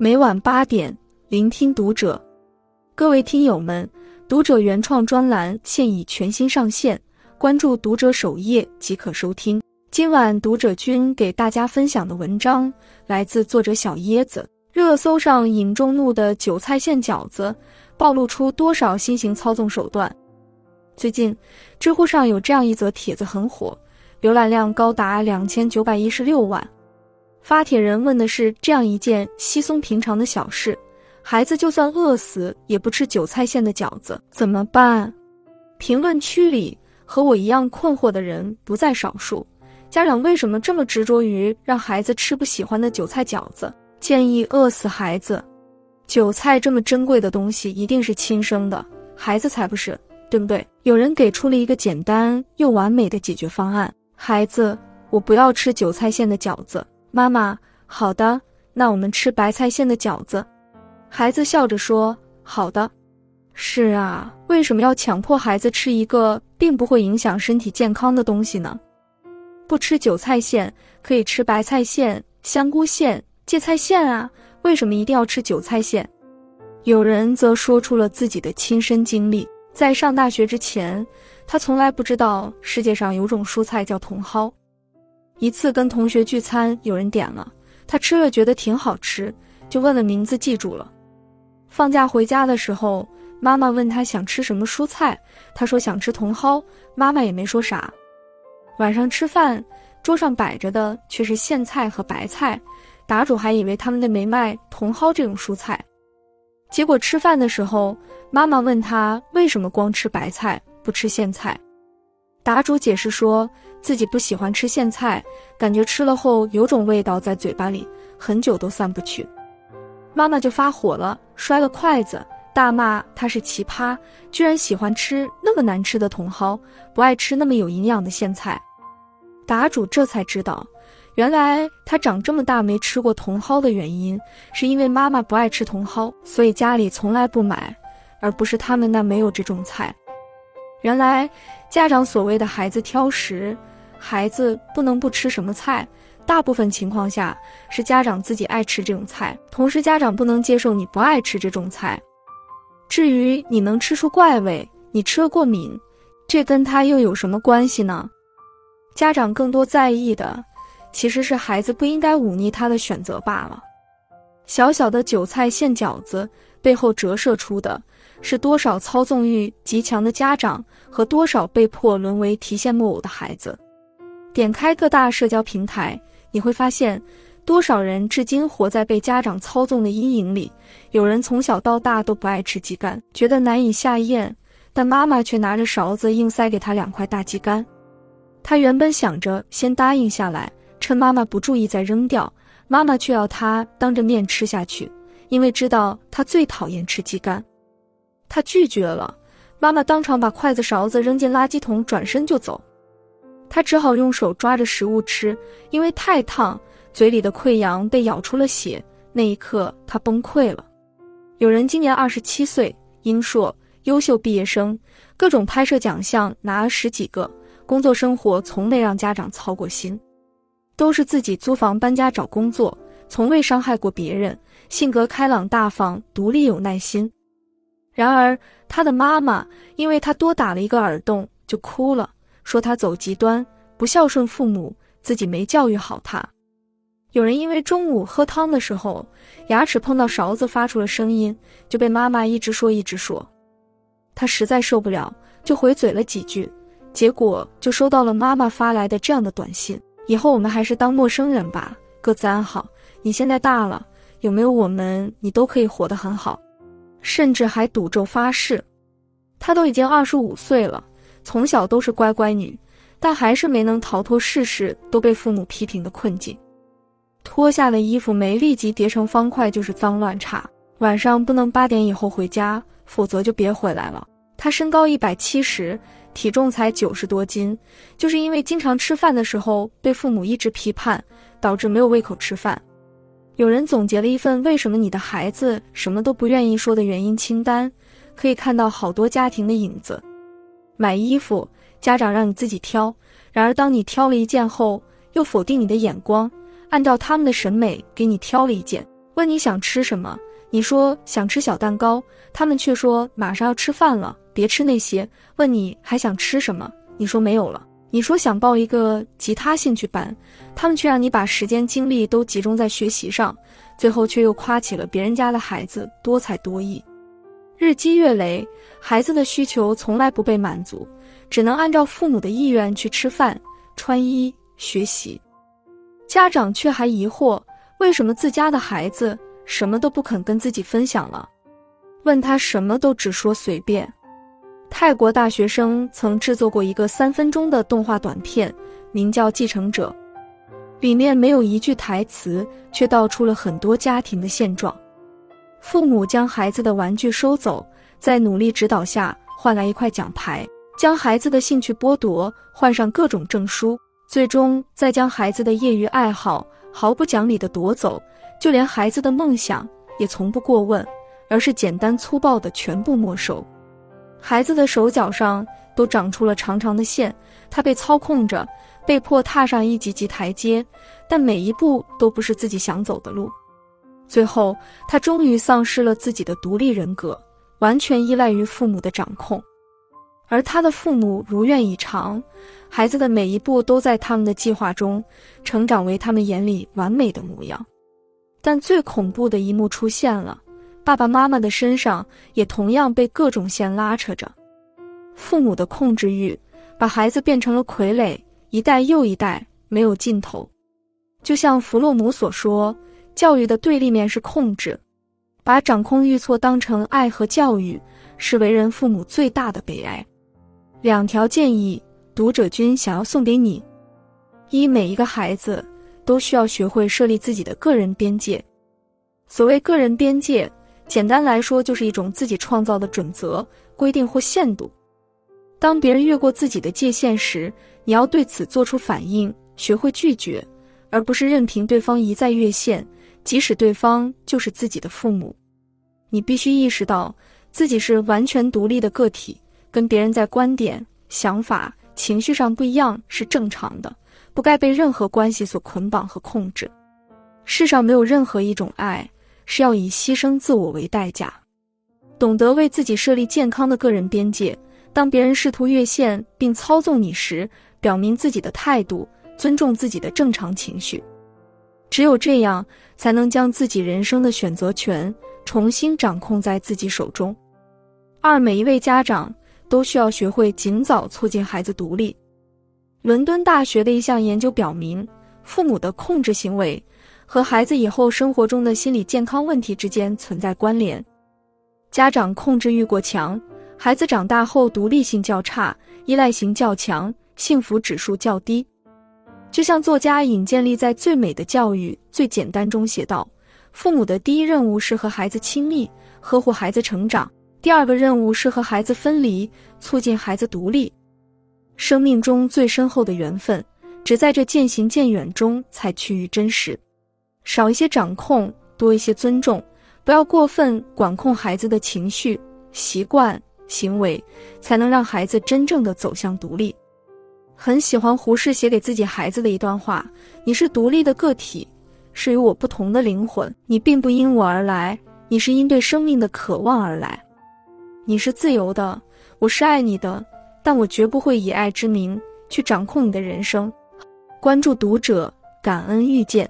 每晚八点，聆听读者。各位听友们，读者原创专栏现已全新上线，关注读者首页即可收听。今晚读者君给大家分享的文章来自作者小椰子。热搜上引众怒的韭菜馅饺子，暴露出多少新型操纵手段？最近，知乎上有这样一则帖子很火，浏览量高达两千九百一十六万。发帖人问的是这样一件稀松平常的小事：孩子就算饿死也不吃韭菜馅的饺子，怎么办？评论区里和我一样困惑的人不在少数。家长为什么这么执着于让孩子吃不喜欢的韭菜饺子？建议饿死孩子。韭菜这么珍贵的东西，一定是亲生的，孩子才不是，对不对？有人给出了一个简单又完美的解决方案：孩子，我不要吃韭菜馅的饺子。妈妈，好的，那我们吃白菜馅的饺子。孩子笑着说：“好的。”是啊，为什么要强迫孩子吃一个并不会影响身体健康的东西呢？不吃韭菜馅，可以吃白菜馅、香菇馅、芥菜馅啊。为什么一定要吃韭菜馅？有人则说出了自己的亲身经历：在上大学之前，他从来不知道世界上有种蔬菜叫茼蒿。一次跟同学聚餐，有人点了，他吃了觉得挺好吃，就问了名字，记住了。放假回家的时候，妈妈问他想吃什么蔬菜，他说想吃茼蒿，妈妈也没说啥。晚上吃饭，桌上摆着的却是苋菜和白菜，答主还以为他们那没卖茼蒿这种蔬菜。结果吃饭的时候，妈妈问他为什么光吃白菜不吃苋菜，答主解释说。自己不喜欢吃苋菜，感觉吃了后有种味道在嘴巴里，很久都散不去。妈妈就发火了，摔了筷子，大骂他是奇葩，居然喜欢吃那么难吃的茼蒿，不爱吃那么有营养的苋菜。答主这才知道，原来他长这么大没吃过茼蒿的原因，是因为妈妈不爱吃茼蒿，所以家里从来不买，而不是他们那没有这种菜。原来家长所谓的孩子挑食。孩子不能不吃什么菜，大部分情况下是家长自己爱吃这种菜，同时家长不能接受你不爱吃这种菜。至于你能吃出怪味，你吃了过敏，这跟他又有什么关系呢？家长更多在意的，其实是孩子不应该忤逆他的选择罢了。小小的韭菜馅饺子背后折射出的是多少操纵欲极强的家长和多少被迫沦为提线木偶的孩子。点开各大社交平台，你会发现，多少人至今活在被家长操纵的阴影里。有人从小到大都不爱吃鸡肝，觉得难以下咽，但妈妈却拿着勺子硬塞给他两块大鸡肝。他原本想着先答应下来，趁妈妈不注意再扔掉，妈妈却要他当着面吃下去，因为知道他最讨厌吃鸡肝。他拒绝了，妈妈当场把筷子勺子扔进垃圾桶，转身就走。他只好用手抓着食物吃，因为太烫，嘴里的溃疡被咬出了血。那一刻，他崩溃了。有人今年二十七岁，英硕，优秀毕业生，各种拍摄奖项拿了十几个，工作生活从没让家长操过心，都是自己租房搬家找工作，从未伤害过别人，性格开朗大方，独立有耐心。然而，他的妈妈因为他多打了一个耳洞，就哭了。说他走极端，不孝顺父母，自己没教育好他。有人因为中午喝汤的时候牙齿碰到勺子发出了声音，就被妈妈一直说一直说，他实在受不了，就回嘴了几句，结果就收到了妈妈发来的这样的短信：以后我们还是当陌生人吧，各自安好。你现在大了，有没有我们，你都可以活得很好，甚至还赌咒发誓。她都已经二十五岁了。从小都是乖乖女，但还是没能逃脱事事都被父母批评的困境。脱下的衣服没立即叠成方块就是脏乱差。晚上不能八点以后回家，否则就别回来了。他身高一百七十，体重才九十多斤，就是因为经常吃饭的时候被父母一直批判，导致没有胃口吃饭。有人总结了一份为什么你的孩子什么都不愿意说的原因清单，可以看到好多家庭的影子。买衣服，家长让你自己挑，然而当你挑了一件后，又否定你的眼光，按照他们的审美给你挑了一件。问你想吃什么，你说想吃小蛋糕，他们却说马上要吃饭了，别吃那些。问你还想吃什么，你说没有了。你说想报一个吉他兴趣班，他们却让你把时间精力都集中在学习上，最后却又夸起了别人家的孩子多才多艺。日积月累，孩子的需求从来不被满足，只能按照父母的意愿去吃饭、穿衣、学习。家长却还疑惑，为什么自家的孩子什么都不肯跟自己分享了？问他什么都只说随便。泰国大学生曾制作过一个三分钟的动画短片，名叫《继承者》，里面没有一句台词，却道出了很多家庭的现状：父母将孩子的玩具收走，在努力指导下换来一块奖牌；将孩子的兴趣剥夺，换上各种证书；最终再将孩子的业余爱好毫不讲理地夺走，就连孩子的梦想也从不过问，而是简单粗暴地全部没收。孩子的手脚上都长出了长长的线，他被操控着，被迫踏上一级级台阶，但每一步都不是自己想走的路。最后，他终于丧失了自己的独立人格，完全依赖于父母的掌控。而他的父母如愿以偿，孩子的每一步都在他们的计划中成长为他们眼里完美的模样。但最恐怖的一幕出现了。爸爸妈妈的身上也同样被各种线拉扯着，父母的控制欲把孩子变成了傀儡，一代又一代，没有尽头。就像弗洛姆所说，教育的对立面是控制，把掌控欲错当成爱和教育，是为人父母最大的悲哀。两条建议，读者君想要送给你：一，每一个孩子都需要学会设立自己的个人边界。所谓个人边界。简单来说，就是一种自己创造的准则、规定或限度。当别人越过自己的界限时，你要对此做出反应，学会拒绝，而不是任凭对方一再越线，即使对方就是自己的父母。你必须意识到自己是完全独立的个体，跟别人在观点、想法、情绪上不一样是正常的，不该被任何关系所捆绑和控制。世上没有任何一种爱。是要以牺牲自我为代价，懂得为自己设立健康的个人边界。当别人试图越线并操纵你时，表明自己的态度，尊重自己的正常情绪。只有这样，才能将自己人生的选择权重新掌控在自己手中。二，每一位家长都需要学会尽早促进孩子独立。伦敦大学的一项研究表明，父母的控制行为。和孩子以后生活中的心理健康问题之间存在关联。家长控制欲过强，孩子长大后独立性较差，依赖性较强，幸福指数较低。就像作家尹建莉在《最美的教育最简单》中写道：“父母的第一任务是和孩子亲密，呵护孩子成长；第二个任务是和孩子分离，促进孩子独立。生命中最深厚的缘分，只在这渐行渐远中才趋于真实。”少一些掌控，多一些尊重，不要过分管控孩子的情绪、习惯、行为，才能让孩子真正的走向独立。很喜欢胡适写给自己孩子的一段话：“你是独立的个体，是与我不同的灵魂。你并不因我而来，你是因对生命的渴望而来。你是自由的，我是爱你的，但我绝不会以爱之名去掌控你的人生。”关注读者，感恩遇见。